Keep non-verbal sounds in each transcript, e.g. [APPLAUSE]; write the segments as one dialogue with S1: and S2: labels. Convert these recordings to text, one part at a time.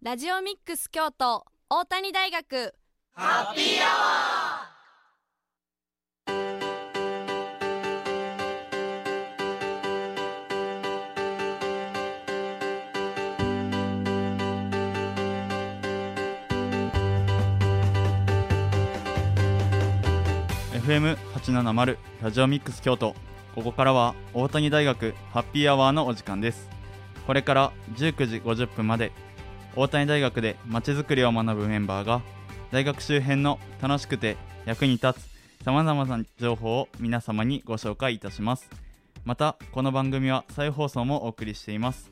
S1: ラジオミックス京都大谷大学。
S2: ハッピーアワ
S3: ー FM870 ラジオミックス京都。ここからは大谷大学ハッピーアワーのお時間です。これから19時50分まで大谷大学でまちづくりを学ぶメンバーが大学周辺の楽しくて役に立つさまざまな情報を皆様にご紹介いたします。またこの番組は再放送もお送りしています。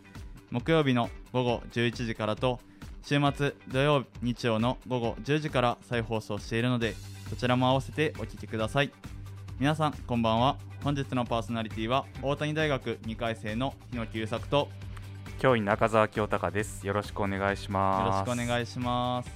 S3: 木曜日の午後11時からと週末土曜日曜の午後10時から再放送しているのでそちらも合わせてお聞きください。皆さんこんばんは。本日のパーソナリティは大谷大学2回生の日野久作と
S4: 教員中澤清隆です。よろしくお願いします。
S3: よろしくお願いします。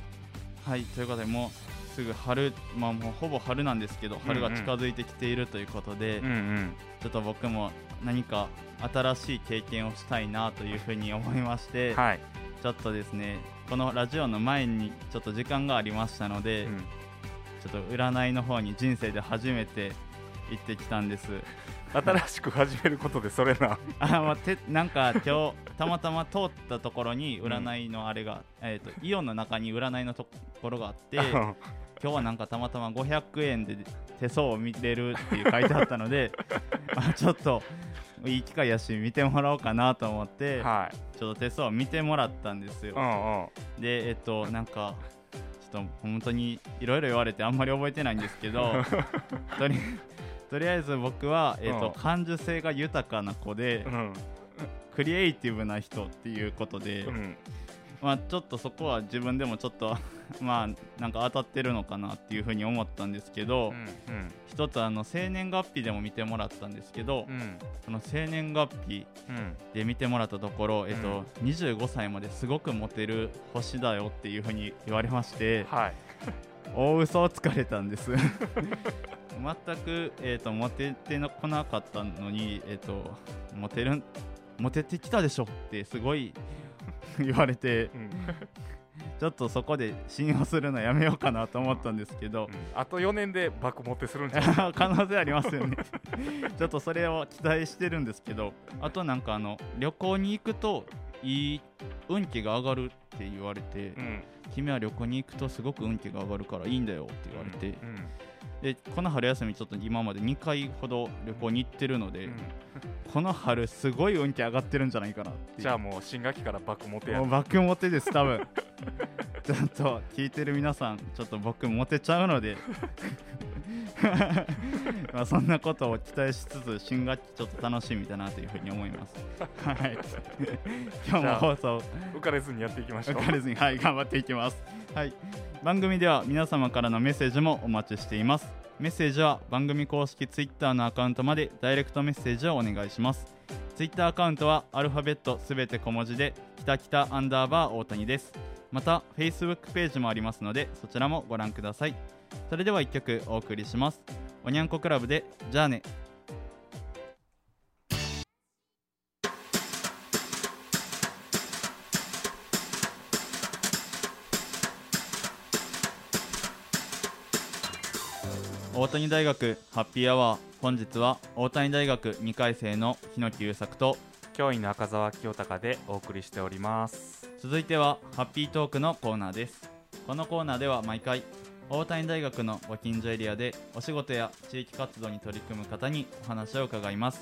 S3: はいということでもうすぐ春まあもうほぼ春なんですけど春が近づいてきているということで、
S4: うんうん。
S3: ちょっと僕も何か新しい経験をしたいなというふうに思いまして、
S4: はい、
S3: ちょっとですねこのラジオの前にちょっと時間がありましたので、
S4: うん。
S3: ちょっと占いの方に人生で初めて行ってきたんです
S4: 新しく始めることでそれな。[LAUGHS]
S3: あまあ、てなんか今日たまたま通ったところに占いのあれが、えー、とイオンの中に占いのところがあって [LAUGHS] 今日はなんかたまたま500円で手相を見れるっていう書いてあったので [LAUGHS] あちょっといい機会やし見てもらおうかなと思って、
S4: はい。
S3: ちょっと手相を見てもらったんですよ、
S4: うんうん。
S3: でえっとなんかちょっと本当にいろいろ言われてあんまり覚えてないんですけどとりとりあえず僕は、えっと
S4: うん。
S3: 感受性が豊かな子で、
S4: うん。
S3: クリエイティブな人っていうことで、
S4: うん。
S3: まあ、ちょっとそこは自分でもちょっと [LAUGHS] まあなんか当たってるのかなっていうふうに思ったんですけど、
S4: うん
S3: 一つあの生年月日でも見てもらったんですけど、
S4: うん。
S3: その生年月日
S4: うん。
S3: で見てもらったところ、えっと25歳まですごくモテる星だよっていうふうに言われまして
S4: はい。[LAUGHS]
S3: 大嘘をつかれたんです [LAUGHS] 全く、えっとモテてこなかったのに、えっとモテるモテてきたでしょってすごい [LAUGHS] 言われて
S4: うん。
S3: ちょっとそこで信用するのやめようかなと思ったんですけど
S4: うん。あと4年で爆モテするんじゃない？[LAUGHS]
S3: 可能性ありますよね。[LAUGHS] ちょっとそれを期待してるんですけどあとなんかあの旅行に行くといい運気が上がるって言われて、
S4: うん。
S3: 君は旅行に行くとすごく運気が上がるからいいんだよって言われて、
S4: うん
S3: でこの春休みちょっと今まで2回ほど旅行に行ってるので、
S4: うん。
S3: この春すごい運気上がってるんじゃないかな
S4: じゃあもう新学期から爆モテや。
S3: もうバックモテです多分。[LAUGHS] ちょっと聞いてる皆さんちょっと僕モテちゃうので。[LAUGHS] まあそんなことを期待しつつ新学期ちょっと楽しみだなというふうに思います。はい。[LAUGHS] 今日も放送。
S4: 浮かれずにやっていきましょう。
S3: 浮かれずにはい頑張っていきますはい。番組では皆様からのメッセージもお待ちしています。メッセージは番組公式 Twitter のアカウントまでダイレクトメッセージをお願いします。Twitter アカウントはアルファベットすべて小文字で北北アンダーバー大谷です。また Facebook ページもありますのでそちらもご覧ください。それでは1曲お送りします。おにゃんこクラブでじゃあね。大谷大学ハッピーアワー。本日は大谷大学2回生の日野木優作と
S4: 教員の赤澤清隆でお送りしております。
S3: 続いてはハッピートークのコーナーです。このコーナーでは毎回大谷大学のご近所エリアでお仕事や地域活動に取り組む方にお話を伺います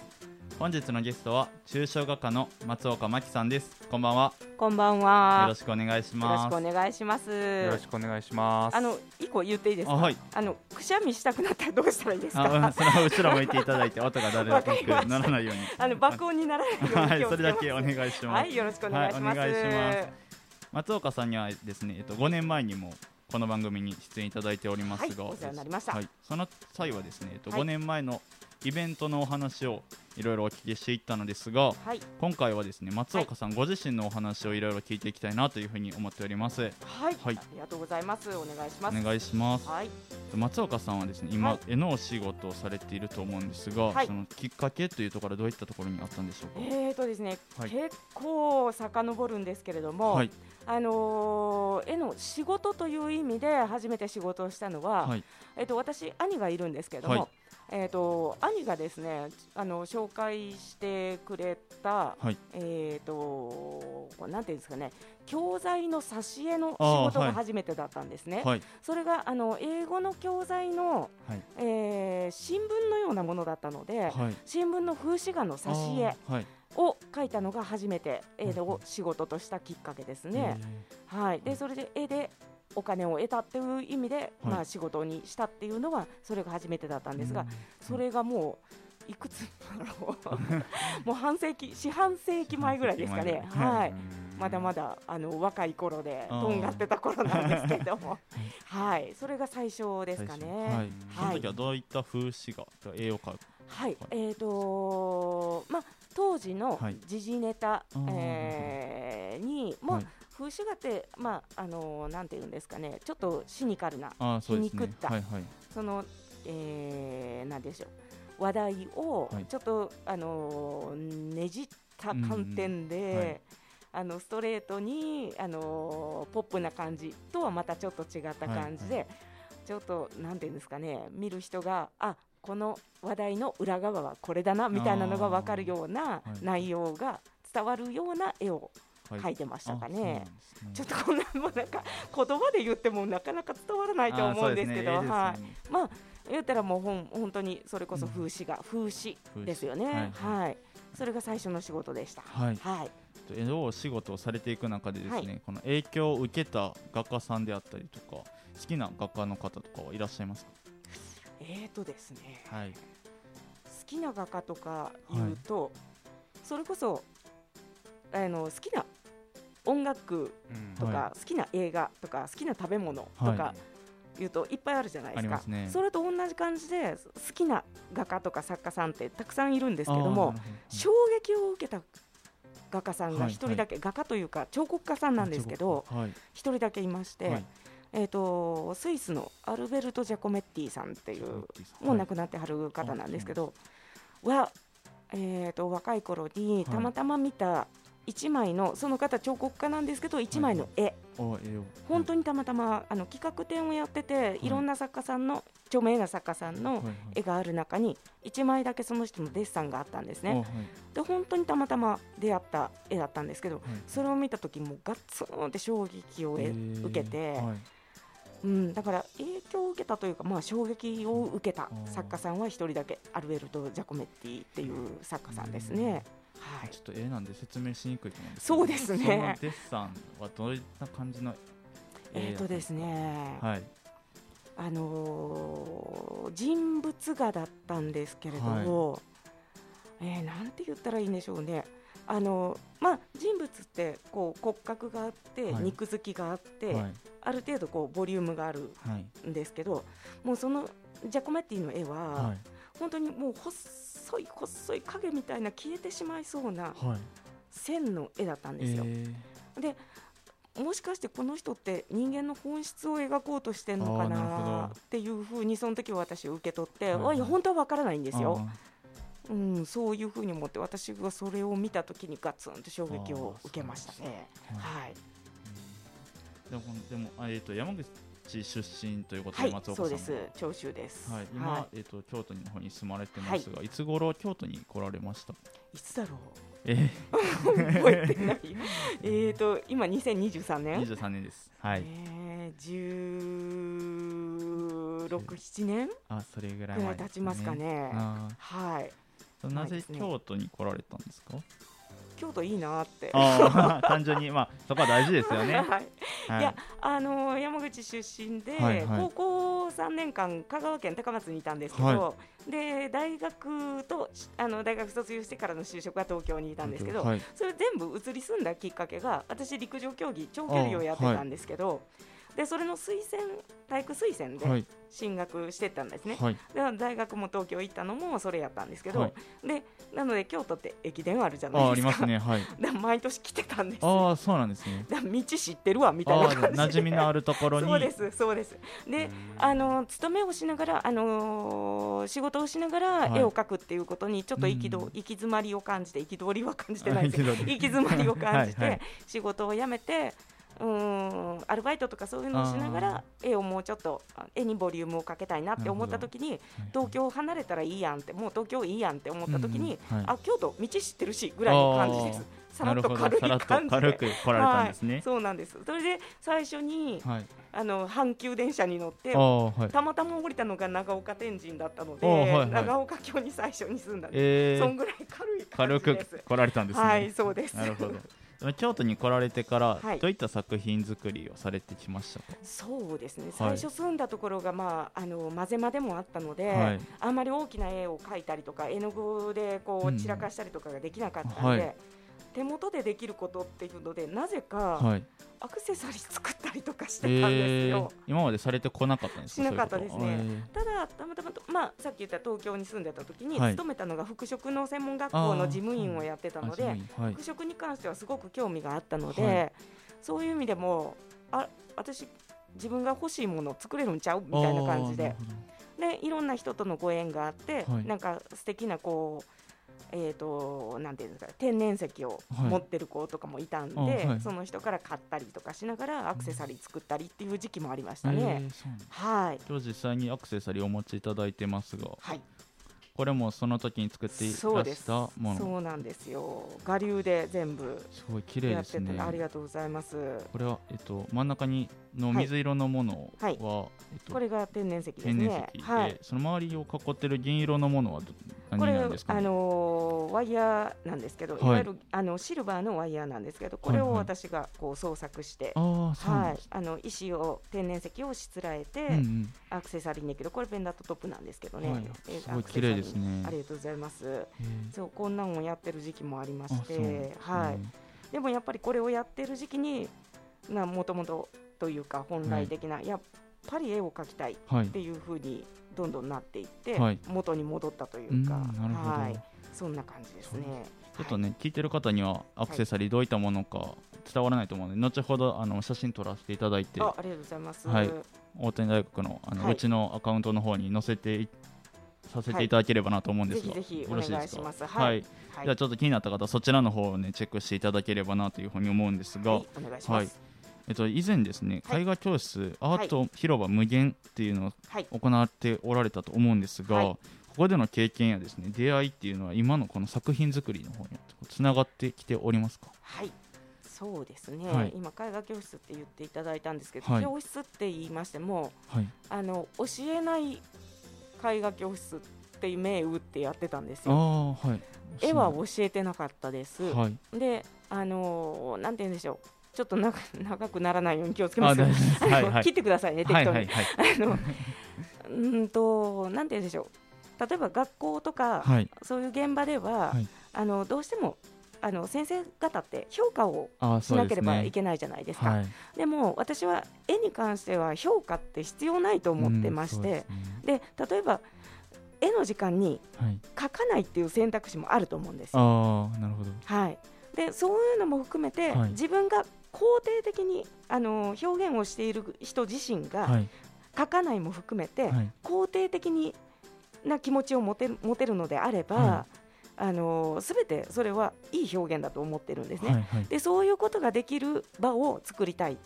S3: 本日のゲストは中小画家の松岡真紀さんですこんばんは
S5: こんばんは。
S3: よろしくお願いし
S5: よろし
S3: ます
S5: くお願いします。
S4: よろしくお願いします
S5: あの一個言っていいですか？
S3: あはい
S5: あのくしゃみしたくなったらどうしたらいいですか？
S3: あうんその後ろ向いていただいて音が誰
S5: わかりました
S3: ならないように
S5: あの爆音にならないように。
S3: はいそれだけお願いします
S5: はい、よろしくお願いします。
S3: はいお願いします松岡さんにはですね、えっと、5年前にもこの番組に出演いただいておりますが、
S5: はいお世話になりました
S3: はい、その際はですね、えっと
S5: はい
S3: 5年前のイベントのお話をいろいろお聞きしていったのですが
S5: はい。
S3: 今回はですね松岡さんご自身のお話をいろいろ聞いていきたいなというふうに思っております。
S5: はい、
S3: はい。
S5: ありがとうございます。お願いします。
S3: お願いします。
S5: はい。
S3: 松岡さんはですね今、
S5: はい。
S3: 絵のお仕事をされていると思うんですが、
S5: はい。
S3: そのきっかけというところはどういったところにあったんでしょうか、
S5: えーとですね、
S3: はい。
S5: 結構遡るんですけれども、
S3: はい。
S5: あのー絵の仕事という意味で初めて仕事をしたのは、
S3: はい。
S5: えっと私兄がいるんですけれども、
S3: はい
S5: えっと兄がですねあの紹介してくれた、
S3: はい。
S5: えっとなんていうんですかね教材の挿絵の仕事
S3: はい
S5: が初めてだったんですね。
S3: はい。
S5: それがあの英語の教材の、
S3: はい。
S5: えー新聞のようなものだったので、
S3: はい。
S5: 新聞の風刺画の挿絵を描いたのが初めて絵を仕事としたきっかけですね。はい、でそれで絵でお金を得たっていう意味で、まあ、仕事にしたっていうのはそれが初めてだったんですが、それがもういくつだろう。[LAUGHS] もう半世紀四半世紀前ぐらいですかね、はい、まだまだあの若い頃でとんがってた頃なんですけれども、[LAUGHS] はい、それが最初ですかね。
S3: はい、その時はどういった風刺画絵を描く？
S5: はい、えーとまあ、当時の
S3: はい。
S5: 時事ネタ、
S3: あー。
S5: えーに、まあ
S3: はい
S5: 風刺画って、まああのーなんていうんですかね、ちょっとシニカルな、
S3: あーそうですね。
S5: 皮肉った
S3: はいはい。
S5: その、えーなんでしょう、話題を
S3: はい。
S5: ちょっと、あのーねじった観点で、
S3: うんうんはい。
S5: あのストレートに、あのーポップな感じとはまたちょっと違った感じで、
S3: はい
S5: ちょっとなんていうんですかね見る人があこの話題の裏側はこれだなみたいなのが分かるような内容が伝わるような絵を
S3: はい。
S5: てましたかね。
S3: ですね。
S5: ちょっとこんなもうなんか言葉で言ってもなかなか伝わらないと思うんですけど、
S3: ね。
S5: はい。まあ言ったらもうほん本当にそれこそ風刺画、風刺ですよね。
S3: はい
S5: はい、それが最初の仕事でした。
S3: はい。
S5: はい。
S3: 絵のお仕事をされていく中でですね、
S5: はい。
S3: この影響を受けた画家さんであったりとか好きな画家の方とかはいらっしゃいますか？
S5: えーとですね、
S3: はい。
S5: 好きな画家とか言うと、それこそあの好きな音楽とか、
S3: は
S5: 好きな映画とか好きな食べ物と
S3: は
S5: か言うといっぱいあるじゃないですか。
S3: ね。
S5: それと同じ感じで好きな画家とか作家さんってたくさんいるんですけど
S3: あ
S5: も衝撃を受けた画家さんが
S3: はい
S5: 一人だけ、画家というか彫刻家さんなんですけど
S3: はい。
S5: 一人だけいまして、
S3: はい。
S5: えー、とスイスのアルベルト・ジャコメッティさんっていうもう亡くなってはる方なんですけど、は、えー、と若い頃にたまたま見た1枚の、その方彫刻家なんですけど1枚の絵、
S3: お絵を。
S5: 本当にたまたまあの企画展をやってて、い、ろんな作家さんの著名な作家さんの
S3: はいはい。
S5: 絵がある中に1枚だけその人のデッサンがあったんですね。
S3: おはい。
S5: で本当にたまたま出会った絵だったんですけど
S3: はい。
S5: それを見た時もうガッツンって衝撃を受けて、
S3: はい。
S5: うん、だから影響を受けたというか、まあ、衝撃を受けた作家さんは一人だけアルベルト・ジャコメッティっていう作家さんですね。はい。
S3: ちょっと絵なんで説明しにくいと思うんです
S5: そうですね。
S3: そのデッサンはどういった感じの
S5: えーとですね、
S3: はい。
S5: あのー人物画だったんですけれども、えーなんて言ったらいいんでしょうね。あのまあ、人物ってこう骨格があって、
S3: はい。
S5: 肉付きがあって、
S3: はい。
S5: ある程度こうボリュームがある
S3: はい
S5: んですけどもうそのジャコメッティの絵は、
S3: はい
S5: 本当にもう細い細い影みたいな消えてしまいそうな
S3: はい。
S5: 線の絵だったんですよ。
S3: え
S5: でもしかしてこの人って人間の本質を描こうとしてるのか
S3: な
S5: っていうふうにその時は私は受け取って、
S3: はい
S5: 本当は分からないんで
S3: ー
S5: すよ、うん、そういうふうに思って私がそれを見た時にガツンと衝撃を受けましたね。はい、
S3: でもでもあえっと山口出身ということ
S5: はい
S3: で松、岡さんも。
S5: そうです。長州です。
S3: はい今
S5: は
S3: えっと京都の方に住まれてますがい。つ頃京都に来られました？
S5: い、いつだろう？
S3: え
S5: 覚えてない。[LAUGHS] えーと今2023年
S3: 23年です。はい。
S5: えー、16、7年？
S3: あそれぐらい
S5: 経ちますかね。
S3: あ
S5: はい。
S3: ーなぜ京都に来られたんですか？
S5: 京都いいなって。[LAUGHS]
S3: 単純にまあそこは大事ですよね。[LAUGHS]
S5: はい。
S3: はい。
S5: いやあのー山口出身で、
S3: はいはい。
S5: 高校3年間香川県高松にいたんですけど、
S3: は
S5: で大学とあの大学卒業してからの就職は東京にいたんですけど、
S3: はい。
S5: それ全部移り住んだきっかけが私陸上競技長距離をやってたんですけど、でそれの推薦体育推薦で進学してたんですね、はい、で大学も東京行ったのもそれやったんですけど、はい、でなので京都って駅伝あるじゃないですか。ありますね、はい、[LAUGHS] で毎年来てたんです。
S3: ああそうなんですね。
S5: 道知ってるわみたいな感じで。
S3: 馴染みのあるところに。
S5: そうですそうです。であの勤めをしながらあのー、仕事をしながら絵を描くっていうことにちょっと行きど、行き詰まりを感じて憤りは感じてないです。[LAUGHS] 行き詰まりを感じて [LAUGHS] 仕事を辞めてうんアルバイトとかそういうのをしながら絵をもうちょっと絵にボリュームをかけたいなって思った時に東京を離れたらいいやんってもう東京いいやんって思った時に、うんはい、あ京都道知ってるしぐらいの感じです。さらっと軽い感じ
S3: 軽く来られたんですね、はい、
S5: そうなんです。それで最初に、はい、あの阪急電車に乗って、はい、たまたま降りたのが長岡天神だったので、はいはい、長岡京に最初に住んだんです、えー、そんぐらい軽い感じです。軽く
S3: 来られたんですね。
S5: はいそうです。
S3: なるほど京都に来られてから、どういった作品作りをされてきましたか？
S5: そうですね、最初住んだところが、まあ、あの混ぜ間でもあったので、はい、あんまり大きな絵を描いたりとか絵の具でこう散らかしたりとかができなかったので、うん手元でできることっていうのでなぜか、アクセサリー作ったりとかしてたんですよ、
S3: えー、今までされてこなかったんです
S5: しなかったですね。ただたまたままあさっき言った東京に住んでた時に、はい、勤めたのが服飾の専門学校の事務員をやってたので、はい、服飾に関してはすごく興味があったので、はい、そういう意味でもあ私自分が欲しいものを作れるんちゃう？みたいな感じで。でいろんな人とのご縁があって、はい、なんか素敵なこうえーと、なんていうんですか天然石を持ってる子とかもいたんで、はい。はい、その人から買ったりとかしながらアクセサリー作ったりっていう時期もありましたね。えー、はい。
S3: 今日実際にアクセサリーをお持ちいただいてますが、はい、これもその時に作っていらしたもの。
S5: そうなんですよ。我流で全部
S3: すごい綺麗ですね。
S5: ありがとうございます。
S3: これは、えっと、真ん中にの水色のものは、はい、
S5: えっと、これが天然石ですね。天然石で、
S3: はい、その周りを囲ってる銀色のものは何なんですか、
S5: ね、あのー、ワイヤーなんですけど、はい、いわゆるあのシルバーのワイヤーなんですけどこれを私がこう創作して、はいはい、あの石を天然石をしつらえて、うんうん、アクセサリーにけどこれペンダントトップなんですけどね、はい、
S3: すごい綺麗ですね。
S5: ありがとうございます。そうこんなんをやってる時期もありまして、はい、でもやっぱりこれをやってる時期にもともとというか本来的な、はい、やっぱり絵を描きたいっていうふうにどんどんなっていって、はい、元に戻ったというか、はい、そんな感じですね。
S3: ちょっとね、聞いてる方にはアクセサリーどういったものか伝わらないと思うので、後ほどあの写真撮らせていただいて、
S5: あありがとうございます。
S3: はい、大谷大学のあの、うちのアカウントの方に載せてさせていただければなと思うんですが、
S5: ぜひぜひお願いします。
S3: はい。じゃあちょっと気になった方そちらの方をねチェックしていただければなというふうに思うんですが、
S5: お願いします。
S3: えっと、以前ですね、絵画教室、アート広場無限っていうのを行っておられたと思うんですが、ここでの経験やですね出会いっていうのは今のこの作品作りの方につながってきておりますか？
S5: はい。そうですね、はい、今絵画教室って言っていただいたんですけど、はい、教室って言いましても、はい、あの教えない絵画教室っていう銘打ってやってたんですよ。はい、絵は教えてなかったです。であのー、なんて言うんでしょうちょっと長 [LAUGHS] 長くならないように気をつけます。はいはい、切ってくださいね、適当に。はいはいはい、あのうんと、なんて言うんでしょう。例えば学校とか、はい、そういう現場では、はい、あのどうしてもあの先生方って評価をしなければいけないじゃないですか。ではい、でも私は絵に関しては評価って必要ないと思ってまして、うん、で、ね、例えば絵の時間に描かないっていう選択肢もあると思うんですよ。
S3: なるほど。
S5: はい。でそういうのも含めて、自分が肯定的にあの表現をしている人自身が、はい、書かないも含めて、はい、肯定的にな気持ちを持て持てるのであれば、はい、あの全てそれはいい表現だと思ってるんですね、はいはい、でそういうことができる場を作りたいっ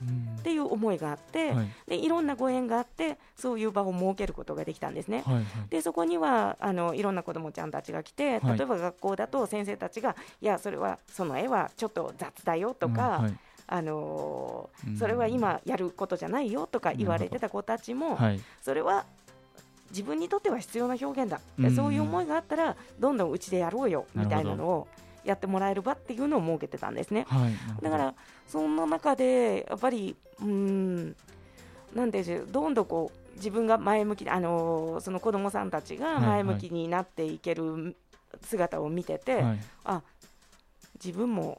S5: ていう思いがあって、うん、でいろんなご縁があってそういう場を設けることができたんですね、はいはい、でそこにはあのいろんな子どもちゃんたちが来て例えば学校だと先生たちが、いやそれはその絵はちょっと雑だよとか、うんはいあのー、それは今やることじゃないよとか言われてた子たちも、はい、それは自分にとっては必要な表現だ、うん、そういう思いがあったらどんどんうちでやろうよ。みたいなのをやってもらえる場っていうのを設けてたんですね。はい、だからそんな中でやっぱりうんなんでどんどんこう自分が前向きあのー、その子どもさんたちが前向きになっていける姿を見てて、はいはい、あ自分も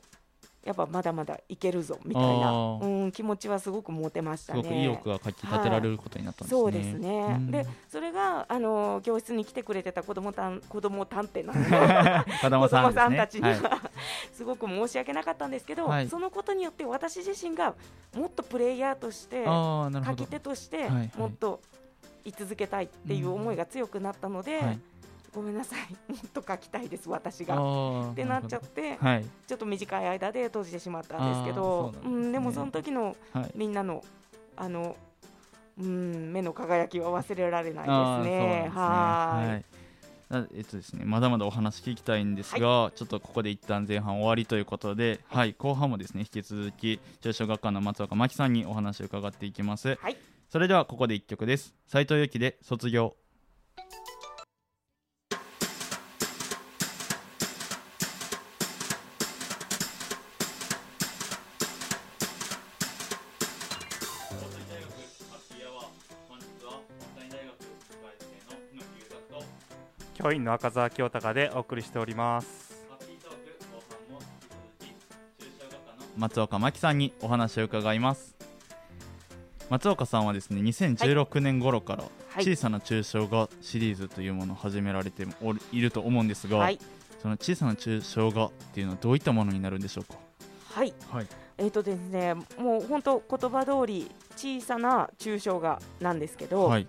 S5: やっぱまだまだいけるぞみたいな、うん、気持ちはすごく持てまし
S3: す
S5: たね。
S3: ごく意欲がかき立てられることになったんですね。
S5: そうですね、
S3: うん
S5: でそれがあの教室に来てくれてた子どもたん [LAUGHS] 子供探偵な [LAUGHS] んで
S3: 子供
S5: 子
S3: さんね。
S5: 供さんたちに
S3: はい
S5: は、[LAUGHS] すごく申し訳なかったんですけど、
S3: はい
S5: そのことによって私自身がもっとプレイヤーとして書き。手として
S3: はいはい
S5: もっと居続けたいっていう思いが強くなったので、
S3: はい。
S5: ごめんなさいもっと書きたいです私が。ってなっちゃって、
S3: はい。
S5: ちょっと短い間で閉じてしまったんですけど
S3: そうなんね
S5: ん、でもその時の
S3: はい。
S5: みんなのあのうん目の輝きは忘れられないですね。
S3: すねはいなえっとですね、まだまだお話聞きたいんですが、ちょっとここで一旦前半終わりということで、はい、後半もですね引き続き中小学科の松岡真希さんにお話を伺っていきます。
S5: はい
S3: それではここで一曲です。斉藤由貴で卒業。
S4: 教員の赤澤清隆でお送りしております。
S3: 松岡真希さんにお話を伺います。松岡さんはですね2016年頃から
S5: はい。
S3: 小さな抽象画シリーズというものを始められておりいると思うんですが、
S5: はい。
S3: その小さな抽象画っていうのはどういったものになるんでしょうか？
S5: はい。
S3: はい。
S5: えっ、とですねもう本当言葉通り小さな抽象画なんですけど、
S3: はい。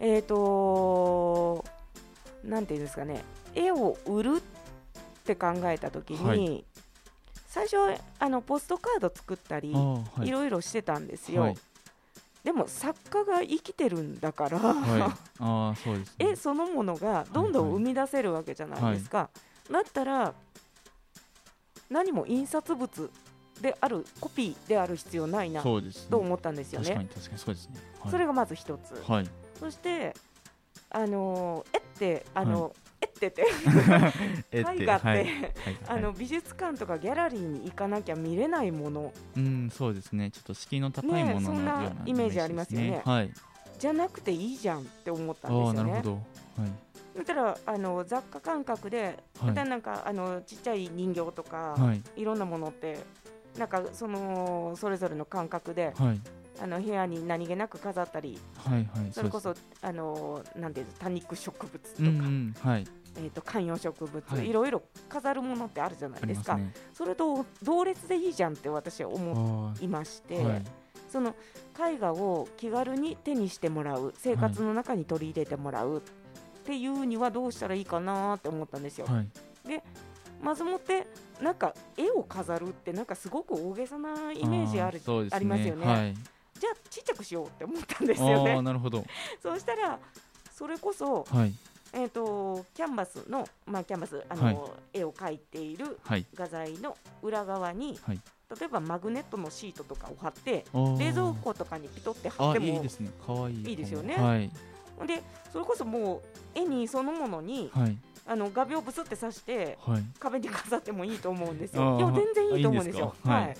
S5: えっ、となんていうんですかね絵を売るって考えた時に、
S3: はい。
S5: 最初はあのポストカード作ったり、
S3: はい。
S5: いろいろしてたんですよ、
S3: はい。
S5: でも作家が生きてるんだから、
S3: はい。[LAUGHS] ああそうですね。
S5: 絵そのものがどんどん生み出せるわけじゃないですか、だったら何も印刷物であるコピーである必要ないなと思ったんですよね。
S3: そね。はい。
S5: それがまず一つ、
S3: はい。
S5: そしてあのー絵ってあの、絵ってって。[LAUGHS]
S3: え
S5: 絵画って、
S3: はい。はい。
S5: あの美術館とかギャラリーに行かなきゃ見れないもの。
S3: うんそうですね。ちょっと敷居の高いもの
S5: そんなイメージありますよね。
S3: はい。
S5: じゃなくていいじゃんって思ったんですよね。
S3: なるほど。はい。
S5: そしたらあの雑貨感覚で、
S3: はい。
S5: またなんかあのちっちゃい人形とか、
S3: はい。
S5: い、ろんなものってなんかそのそれぞれの感覚で
S3: はい
S5: あの部屋に何気なく飾ったり
S3: はいはい
S5: それこ
S3: う
S5: そあのなんていうの多肉植物とか、
S3: うんうんはい。
S5: えー、と観葉植物、
S3: はい。
S5: い、ろいろ飾るものってあるじゃないで
S3: すすね。
S5: それと同列でいいじゃんって私は思
S3: あ
S5: いまして、
S3: あはい。
S5: その絵画を気軽に手にしてもらう生活の中に取り入れてもらうっていうにはどうしたらいいかなって思ったんですよ。
S3: はい。
S5: まずもってなんか絵を飾るってなんかすごく大げさなイメージある
S3: ーそうですね。
S5: ありますよね。
S3: はい
S5: じゃあちっちゃくしようって思ったんですよね。
S3: なるほど。
S5: そうしたらそれこそ、
S3: はい。
S5: えー、とキャンバスの、まあ、キャンバスあの、
S3: はい。
S5: 絵を描いている
S3: はい。
S5: 画材の裏側に、
S3: はい。
S5: 例えばマグネットのシートとかを貼って冷蔵庫とかにピトって貼
S3: あ
S5: っても
S3: いいですね。可愛い。
S5: いいですよね。
S3: はい。
S5: でそれこそもう絵にそのものに
S3: はい。
S5: あの画鋲をブスって刺して
S3: はい。
S5: 壁に飾ってもいいと思うんですよ。いや全然いいと思うんですよ。
S3: いいすか？はい。
S5: はい。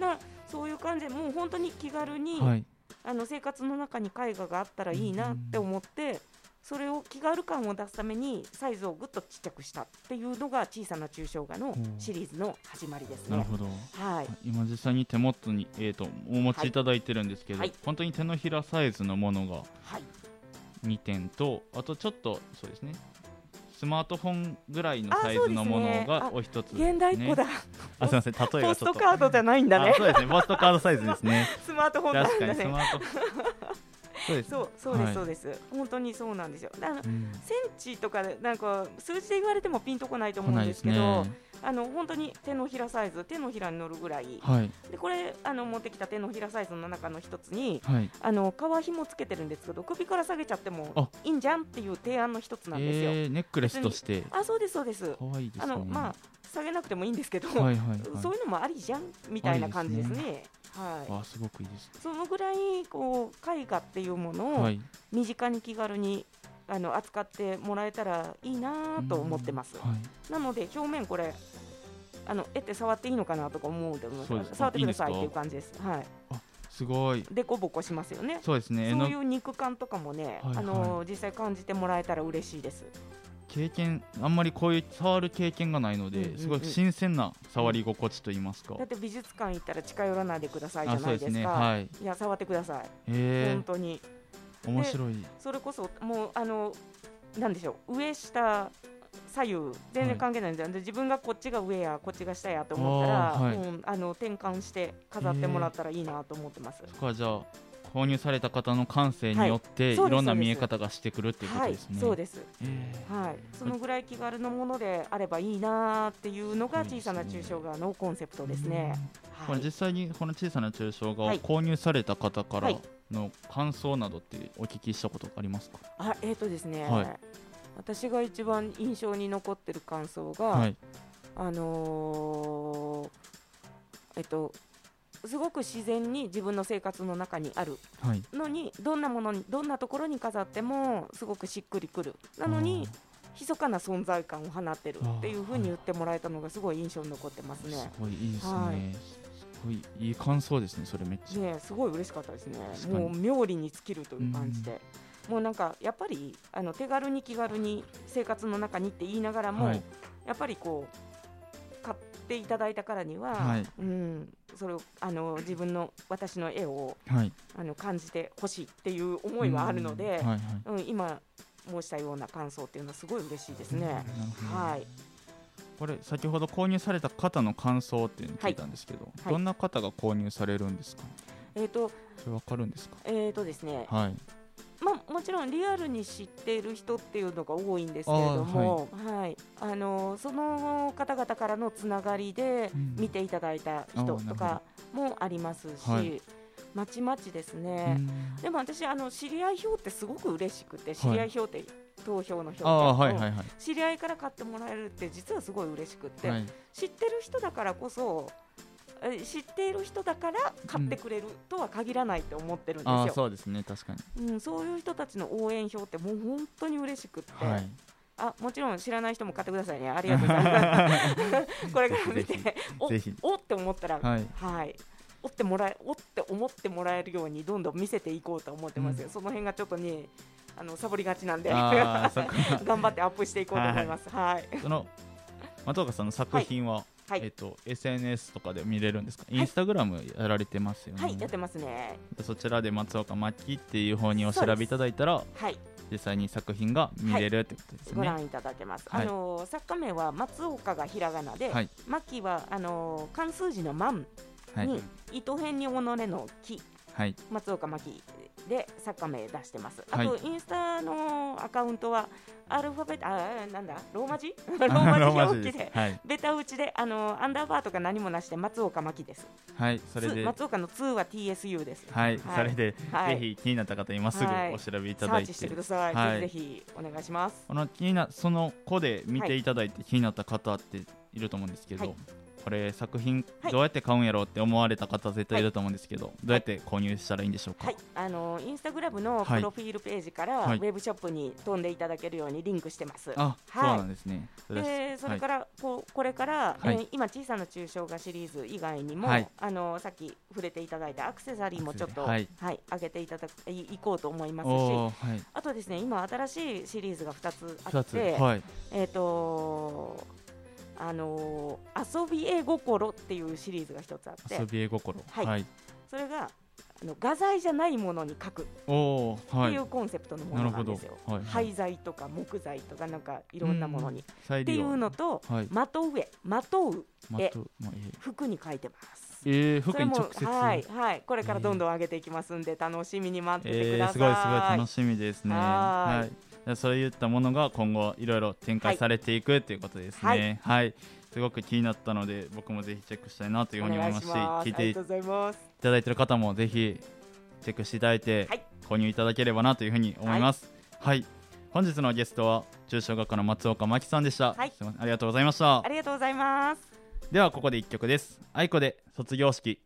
S5: だからそういう感じでもう本当に気軽に、
S3: はい
S5: あの生活の中に絵画があったらいいなって思って。それを気軽感を出すためにサイズをぐっとちっちゃくしたっていうのが小さな抽象画の
S3: うん
S5: シリーズの始まりですね。
S3: なるほど
S5: はい。
S3: 今実際に手元に、えー、とお持ちいただいてるんですけど、
S5: はい
S3: 本当に手のひらサイズのものが
S5: はい。
S3: 2点とあとちょっとそうですねスマートフォンぐらいの
S5: あ
S3: サイズのものがお一つ、
S5: 現代っ子だ。
S3: あすみません。例え
S5: ポス
S3: がちょっと。
S5: トカードじゃないんだね。
S3: あ。そうですね。ポストカードサイズですね。[LAUGHS]
S5: スマートフォンなんだね。
S3: にスマート。そうです。
S5: そうそうです、
S3: はい。
S5: そうです。本当にそうなんですよ。あの
S3: うん。
S5: センチとかでなんか数字で言われてもピンとこないと思うん
S3: です
S5: けど、
S3: ね
S5: あの本当に手のひらサイズ、手のひらに乗るぐらい。
S3: はい
S5: でこれあの持ってきた手のひらサイズの中の一つに。
S3: はい
S5: あの皮紐つけてるんですけど首から下げちゃっても
S3: あ
S5: いいんじゃんっていう提案の一つなんですよ。
S3: えー、ネックレスとして
S5: あそうですそうです。
S3: 可愛いです
S5: あ
S3: ね
S5: のまあ下げなくてもいいんですけど、
S3: はいはいはい
S5: そういうのもありじゃんみたいな感じですね。はい。
S3: あすごくいいです
S5: そのぐらいこう絵画っていうものを
S3: はい
S5: 身近に気軽にあの扱ってもらえたらいいなと思ってます。
S3: はい
S5: なので表面これあの絵って触っていいのかなとか思うでも
S3: そうですか？
S5: 触ってくださいっていう感じです。はい。
S3: すごい。
S5: でこぼこしますよね。
S3: そうですね。
S5: そういう肉感とかもね、
S3: はい
S5: あの実際感じてもらえたら嬉しいです。
S3: 経験あんまりこういう触る経験がないので、
S5: うんうんうん。
S3: すごい新鮮な触り心地と言いますか、
S5: だって美術館行ったら近寄らないでくださいじゃないでか。
S3: ね。はい。
S5: いや触ってください、
S3: え。
S5: 本当に。
S3: 面白い。
S5: それこそもうあのなんでしょう。上下左右全然関係ないんですよ、で自分がこっちが上やこっちが下やと思ったら
S3: はい。
S5: うん、あの転換して飾ってもらったらいいなと思ってます、
S3: そこはじゃあ購入された方の感性によって、
S5: はい
S3: い、ろんな見え方がしてくるっていうこと
S5: はい
S3: です。ね、
S5: そうです。
S3: え
S5: はい、そのぐらい気軽なものであればいいなっていうのが小さな抽象画のコンセプト
S3: ー
S5: ですね。
S3: こ
S5: はい、
S3: れ実際にこの小さな抽象画を
S5: はい。
S3: 購入された方から
S5: はい
S3: の感想などってお聞きしたことありますか、
S5: あえっ、とですね、
S3: はい
S5: 私が一番印象に残ってる感想が、
S3: はい。
S5: あのーえっとすごく自然に自分の生活の中にある
S3: はい。
S5: のにどんなものにどんなところに飾ってもすごくしっくりくる。なのに密かな存在感を放ってるっていうふうに言ってもらえたのがすごい印象に残ってます
S3: す
S5: ね。
S3: ごいいいですね、
S5: はい。
S3: すごいいい感想ですねそれめっちゃ、
S5: ねすごい嬉しかったですね。もう妙利に尽きるという感じで、もうなんかやっぱりあの手軽に気軽に生活の中にって言いながらも、
S3: はい。
S5: やっぱりこう買っていただいたからには、
S3: はい。
S5: うん、それをあの自分の私の絵を
S3: はい。
S5: あの感じてほしいっていう思いはあるので
S3: うん、はいはい。
S5: うん今申したような感想っていうのはすごい嬉しいですね。はい、
S3: これ先ほど購入された方の感想っていうのを聞いたんですけど、
S5: はい。
S3: どんな方が購入されるんですか？
S5: えっ、と
S3: それわかるんですか？
S5: えーとですね、
S3: はい
S5: まあ、もちろんリアルに知っている人っていうのが多いんですけれども、はい。あのその方々からのつながりで
S3: うん。
S5: 見ていただいた人とかもありますし、
S3: はい。
S5: まちまちです
S3: う
S5: ね。
S3: ん。
S5: でも私あの知り合い票ってすごく嬉しくて知り合い票って投票の票って
S3: はい
S5: うん
S3: はいはい。
S5: 知り合いから買ってもらえるって実はすごい嬉しくって、
S3: はい。
S5: 知ってる人だからこそえ知っている人だから買ってくれるとは限らないって思ってるんですよ。
S3: ああそうですね。確かに。
S5: うん、そういう人たちの応援票ってもう本当に嬉しくって、
S3: はい。
S5: あもちろん知らない人も買ってくださいね。ありがとうございます。[LAUGHS] これから見
S3: ぜ
S5: てお
S3: ぜひ。
S5: おって思ったら
S3: はい。
S5: はい。おってもらえおって思ってもらえるようにどんどん見せていこうと思ってますよ、その辺がちょっとねあのサボりがちなんで。[LAUGHS] 頑張ってアップしていこうと思います。はい。
S3: その松岡さんの作品は、
S5: はい
S3: えっと SNS とかで見れるんですか、インスタグラムやられてますよね、
S5: はいやってますね。
S3: そちらで松岡真希っていう方にお調べいただいたら
S5: はい。
S3: 実際に作品が見れるってことですね、
S5: ご覧いただけます、
S3: はい。
S5: あの作家名は松岡がひらがなで、
S3: はい。
S5: マキはあの漢数字の万
S3: はい。
S5: に、糸辺に己の木。
S3: はい。
S5: 松岡真希で作家名出してます。
S3: はい。
S5: あと、インスタのアカウントはアルファベットあなんだ？ローマ字？[LAUGHS] ロ
S3: あ
S5: ーマ字表記で
S3: はい、
S5: ベタ打ちであのアンダーバーとか何もなしで松岡真希です。
S3: はい、それ
S5: つ
S3: で
S5: 松岡の2は TSU です。
S3: はい、それで、
S5: はい。
S3: ぜひ気になった方今すぐ
S5: はい。
S3: お調べいた
S5: サ
S3: だいて、
S5: ーチしてください。
S3: はい。
S5: ぜひぜひお願いします。
S3: この気になその子で見ていただいて気になった方っていると思うんですけど、
S5: はい
S3: これ作品
S5: はい。
S3: どうやって買うんやろうって思われた方絶対いると思うんですけど、どうやって購入したらいいんでしょうか、
S5: はい、あのインスタグラムの
S3: はい。
S5: プロフィールページから、
S3: はい。
S5: ウェブショップに飛んでいただけるようにリンクしてます。
S3: あ、
S5: はい。
S3: そうなんですね。それ
S5: でそれか
S3: は
S5: らこうこれから、
S3: はい。
S5: えー今小さな抽象画シリーズ以外にも、
S3: はい。
S5: あのさっき触れていただいたアクセサリーもちょっとはい、上げていただくいいこうと思いますしあとですね今新しいシリーズが2つあって、
S3: はい。
S5: えっ、とあのー遊び絵心っていうシリーズが1つあって。
S3: 遊び絵心。
S5: はい。
S3: はい、
S5: それがあの画材じゃないものに描く。って
S3: はい。
S5: いうコンセプトのものなんですよ。
S3: はいはい。
S5: 廃材とか木材とかなんかいろんなものに。っていうのと、
S3: はい。
S5: まとう絵、まとう絵。服に書いてます。
S3: ー、えー、服に直接。
S5: はいはい。これからどんどん上げていきますんで楽しみに待っててください。
S3: えー、すごいすごい。楽しみですね。
S5: は
S3: はいそういったものが今後いろいろ展開されていくっていうことですね。はい。すごく気になったので僕もぜひチェックしたいなというふうに思いますし、聞いてい。ただいている方もぜひチェックしていただいて、
S5: はい
S3: 購入いただければなというふうに思います。はい。本日のゲストは中小学科の松岡真希さんでした。
S5: はい
S3: すいませんありがとうございました
S5: あ。りがとうございます。
S3: ではここで一曲です。愛子で卒業式。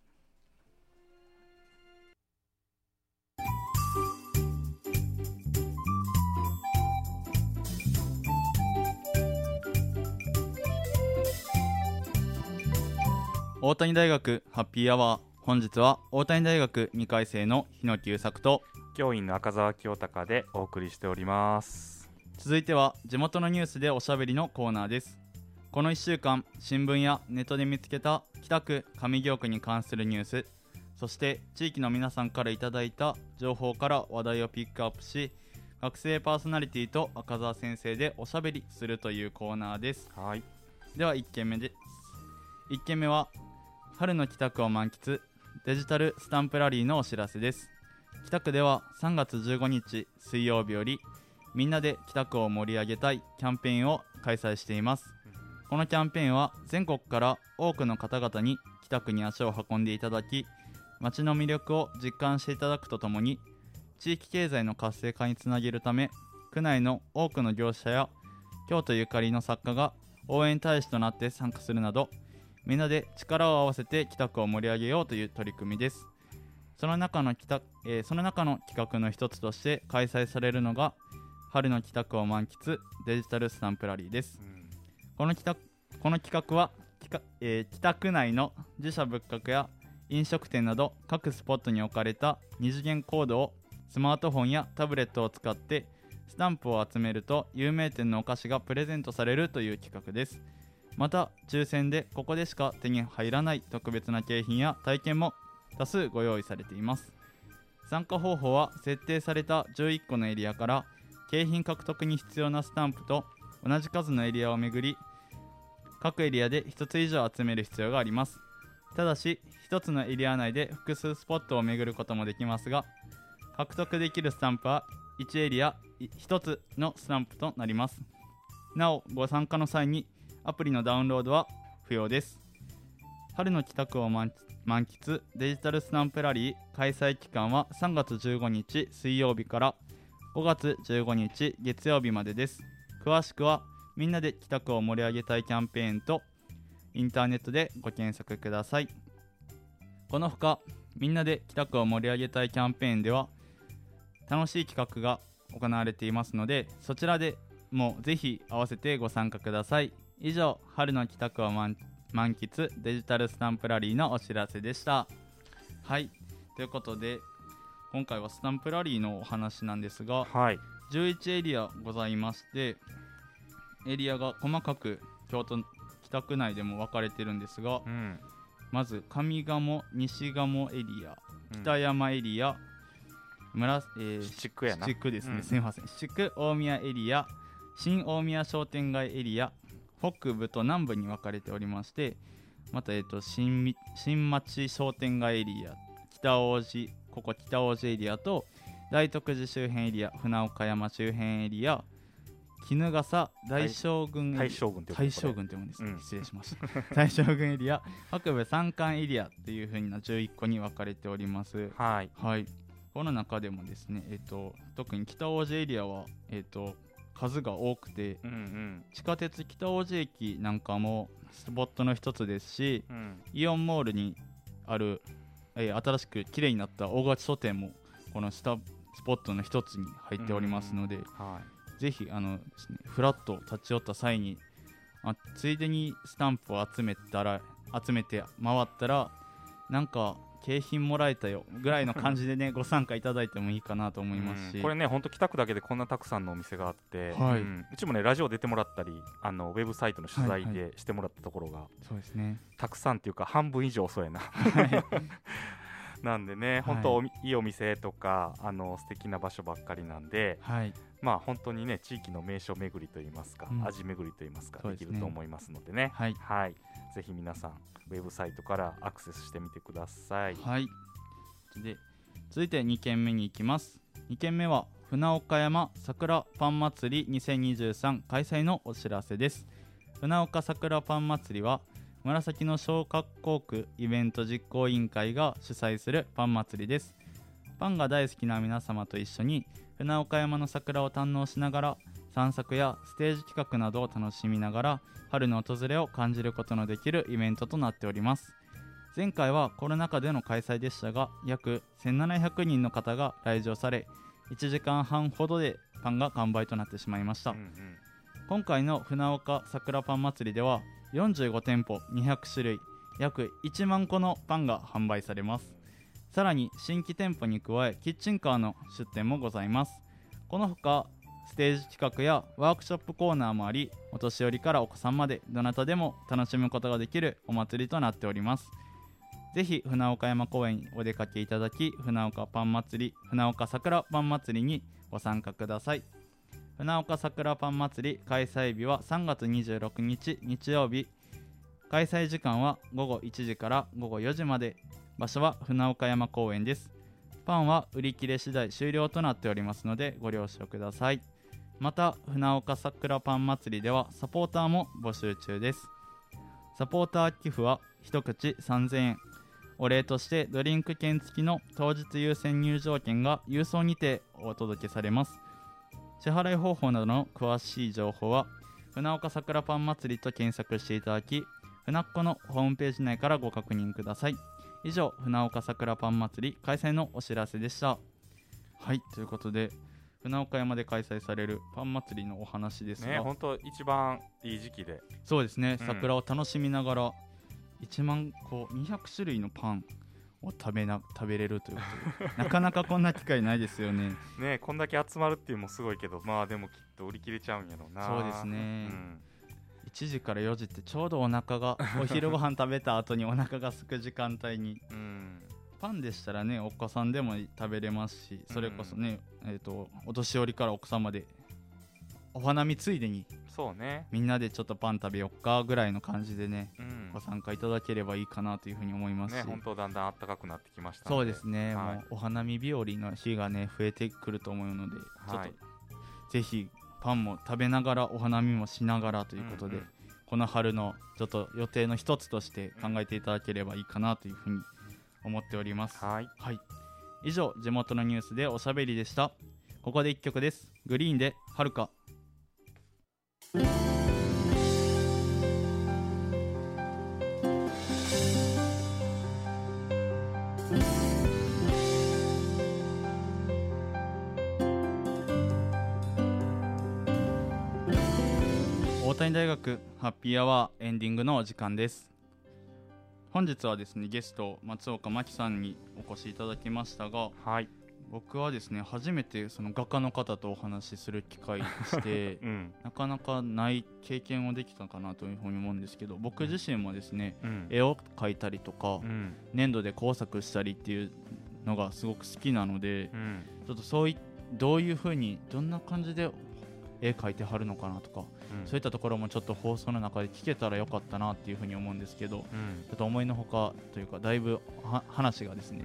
S3: 大谷大学ハッピーアワー本日は大谷大学2回生の日野久作と
S4: 教員の赤澤清隆でお送りしております。
S3: 続いては地元のニュースでおしゃべりのコーナーです。この1週間新聞やネットで見つけた北区上京区に関するニュースそして地域の皆さんからいただいた情報から話題をピックアップし学生パーソナリティと赤澤先生でおしゃべりするというコーナーです。
S4: はい。
S3: では1件目です。1件目は春の帰宅を満喫。デジタルスタンプラリーのお知らせです。北区では3月15日水曜日よりみんなで北区を盛り上げたいキャンペーンを開催しています。このキャンペーンは全国から多くの方々に北区に足を運んでいただき街の魅力を実感していただくとともに地域経済の活性化につなげるため区内の多くの業者や京都ゆかりの作家が応援大使となって参加するなどみんなで力を合わせて北区を盛り上げようという取り組みです。その中の北、えーその中の企画の一つとして開催されるのが春の北区を満喫デジタルスタンプラリーです。この企画この企画は北,、えー北区内の自社仏閣や飲食店など各スポットに置かれた二次元コードをスマートフォンやタブレットを使ってスタンプを集めると有名店のお菓子がプレゼントされるという企画ですまた抽選でここでしか手に入らない特別な景品や体験も多数ご用意されています。参加方法は設定された11個のエリアから景品獲得に必要なスタンプと同じ数のエリアを巡り各エリアで1つ以上集める必要があります。ただし1つのエリア内で複数スポットを巡ることもできますが獲得できるスタンプは1エリア1つのスタンプとなります。なおご参加の際にアプリのダウンロードは不要です。春の帰宅を満喫デジタルスタンプラリー開催期間は3月15日水曜日から5月15日月曜日までです。詳しくはみんなで帰宅を盛り上げたいキャンペーンとインターネットでご検索ください。このほかみんなで帰宅を盛り上げたいキャンペーンでは楽しい企画が行われていますのでそちらでもぜひ合わせてご参加ください。以上春の帰宅を満満喫デジタルスタンプラリーのお知らせでした。はい。ということで今回はスタンプラリーのお話なんですが
S4: はい。
S3: 11エリアございましてエリアが細かく京都北区内でも分かれてるんですが
S4: うん。
S3: まず上賀西賀エリア
S4: うん。
S3: 北山エリア、村えー
S4: 七区やな。
S3: 七区ですね、
S4: うん。
S3: すみません。七区大宮エリア新大宮商店街エリア北部と南部に分かれておりましてまた、えー、と新み新町商店街エリア北大路ここ北大路エリアと大徳寺周辺エリア船岡山周辺エリア衣笠大将軍
S4: 大将軍
S3: 大将軍ってもんですね、
S4: うん。
S3: 失礼しました。[LAUGHS] 大将軍エリア北部山間エリアっていう風な11個に分かれております。
S4: はい。
S3: はい。この中でもですねえっ、と特に北大路エリアはえっ、と数が多くて
S4: うんうん。
S3: 地下鉄北大路駅なんかもスポットの一つですし
S4: うん。
S3: イオンモールにある、えー新しく綺麗になった大勝書店もこの下スポットの一つに入っておりますので、
S4: は
S3: ぜひあのフラッと立ち寄った際にあついでにスタンプを集めたら集めて回ったらなんか景品もらえたよぐらいの感じでねご参加いただいてもいいかなと思いますし、
S4: うん。これね本当北区だけでこんなたくさんのお店があって、
S3: はい。
S4: うん。うちもねラジオ出てもらったりあのウェブサイトの取材
S3: はい。
S4: でしてもらったところが、
S3: そうですね。
S4: たくさんっていうか半分以上そうやな [LAUGHS] なんでね本当おみ、い、いお店とかあの素敵な場所ばっかりなんで
S3: はい。
S4: まあ本当にね地域の名所巡りといいますか、
S3: うん。
S4: 味巡りといいますかできると思いますのでね。
S3: はい。
S4: ぜひ皆さんウェブサイトからアクセスしてみてください。
S3: はい。で続いて2軒目に行きます。2軒目は船岡山桜パン祭り2023開催のお知らせです。船岡桜パン祭りは紫の小学校区イベント実行委員会が主催するパン祭りです。パンが大好きな皆様と一緒に船岡山の桜を堪能しながら散策やステージ企画などを楽しみながら春の訪れを感じることのできるイベントとなっております。前回はコロナ禍での開催でしたが約1700人の方が来場され1時間半ほどでパンが完売となってしまいました、
S4: うんうん。
S3: 今回の船岡桜パン祭りでは45店舗200種類約1万個のパンが販売されます。さらに新規店舗に加えキッチンカーの出店もございます。このほかステージ企画やワークショップコーナーもありお年寄りからお子さんまでどなたでも楽しむことができるお祭りとなっております。ぜひ船岡山公園にお出かけいただき船岡パン祭り船岡桜パン祭りにご参加ください。船岡桜パン祭り開催日は3月26日日曜日。開催時間は午後1時から午後4時まで。場所は船岡山公園です。パンは売り切れ次第終了となっておりますのでご了承ください。また船岡桜パン祭りではサポーターも募集中です。サポーター寄付は1口3000円。お礼としてドリンク券付きの当日優先入場券が郵送にてお届けされます。支払い方法などの詳しい情報は船岡桜パン祭りと検索していただき船っ子のホームページ内からご確認ください。以上船岡桜パン祭り開催のお知らせでした。はいということで船岡山で開催されるパン祭りのお話ですが、
S4: ね本当一番いい時期で。
S3: そうですね
S4: うん。
S3: 桜を楽しみながら1万個200種類のパンを食べな食べれるということで。なかなかこんな機会ないですよね。[LAUGHS]
S4: ねこんだけ集まるっていうのもすごいけどまあでもきっと売り切れちゃうんやろうな。
S3: そうですね。
S4: うん。
S3: 1時から4時ってちょうどお腹がお昼ご飯食べた後にお腹が空く時間帯に。
S4: うん。
S3: パンでしたらねお子さんでも食べれますしそれこそね、えー、とお年寄りからお子さんまでお花見ついでに
S4: そうね。
S3: みんなでちょっとパン食べよっかぐらいの感じでね
S4: うん。
S3: ご参加いただければいいかなというふうに思いますし、
S4: ね本当だんだん暖かくなってきました
S3: そうですね、
S4: はい。
S3: もうお花見日和の日がね増えてくると思うので、ちょっ
S4: はい
S3: とぜひパンも食べながらお花見もしながらということで、
S4: うんうん
S3: この春のちょっと予定の一つとして考えていただければいいかなというふうに思っております。
S4: はい。
S3: はい、以上地元のニュースでおしゃべりでした。ここで一曲です。グリーンではるか。大谷大学ハッピーアワーエンディングのお時間です。本日はですねゲスト松岡真希さんにお越しいただきましたが
S4: はい。
S3: 僕はですね初めてその画家の方とお話しする機会でして [LAUGHS]
S4: うん。
S3: なかなかない経験をできたかなというふうに思うんですけど僕自身もですね
S4: うん。
S3: 絵を描いたりとか
S4: うん。
S3: 粘土で工作したりっていうのがすごく好きなので
S4: うん。
S3: ちょっとそういどういうふうにどんな感じで絵描いてはるのかなとか
S4: うん
S3: そういったところもちょっと放送の中で聞けたらよかったなっていうふうに思うんですけど
S4: うん。
S3: ちょっと思いのほかというかだいぶは話がですね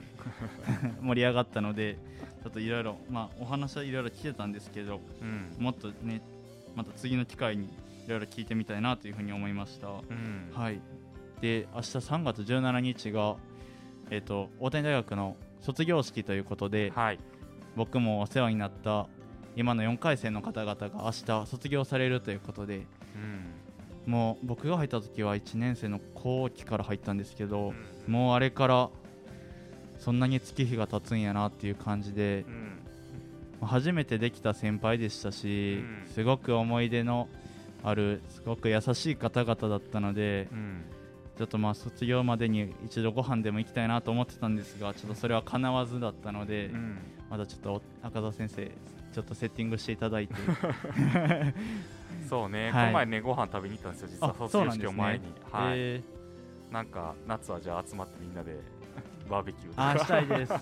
S3: [LAUGHS] 盛り上がったのでちょっといろいろまあお話はいろいろ聞けたんですけど
S4: うん。
S3: もっとねまた次の機会にいろいろ聞いてみたいなというふうに思いました。
S4: うん。
S3: はい。で明日3月17日がえっ、と大谷大学の卒業式ということで
S4: はい。
S3: 僕もお世話になった今の4回生の方々が明日卒業されるということで
S4: うん
S3: もう僕が入った時は1年生の後期から入ったんですけど、
S4: うん。
S3: もうあれからそんなに月日が経つんやなっていう感じで
S4: う、ん。
S3: 初めてできた先輩でしたし、
S4: うん。
S3: すごく思い出のあるすごく優しい方々だったので、
S4: うん。
S3: ちょっとまあ卒業までに一度ご飯でも行きたいなと思ってたんですがちょっとそれは叶わずだったので、
S4: うん。
S3: まだちょっと赤澤先生ちょっとセッティングしていただいて。[LAUGHS]
S4: そうね、
S3: はい。
S4: この前ねご飯食べに行ったんですよ実は
S3: あ
S4: 卒業式を前に、はい。
S3: え
S4: なんか夏はじゃあ集まってみんなでバーベキューとか。
S3: したいです。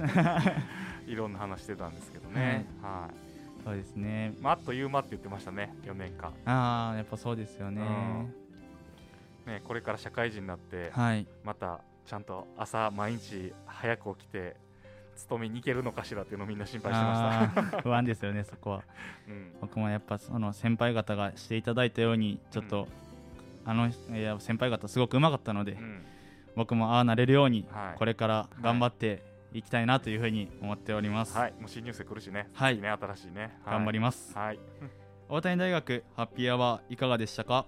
S3: [LAUGHS]
S4: いろんな話してたんですけどね、はい。
S3: そうですね。
S4: まあ、あっという間って言ってましたね4年間、
S3: ああやっぱそうですよね、
S4: ね、これから社会人になって
S3: はい。
S4: またちゃんと朝毎日早く起きて勤めに行けるのかしらっていうのをみんな心配してました、
S3: 不安ですよねそこは。
S4: うん。
S3: 僕もやっぱその先輩方がしていただいたようにちょっと、あのいや先輩方すごくうまかったので、
S4: うん。
S3: 僕もああなれるように、
S4: はい。
S3: これから頑張っていきたいなというふうに思っております、
S4: はい、もう新入生来るしね、
S3: はい。
S4: 次ね新しいね、はい。
S3: 頑張ります、
S4: はい、
S3: 大谷大学ハッピーアワーいかがでしたか？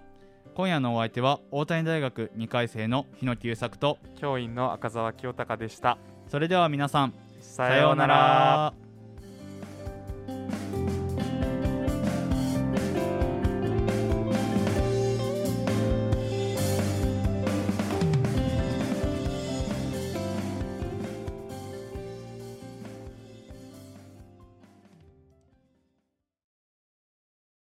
S3: 今夜のお相手は大谷大学2回生の日野久作と
S4: 教員の赤澤清隆でした。
S3: それでは皆さん
S4: さようなら。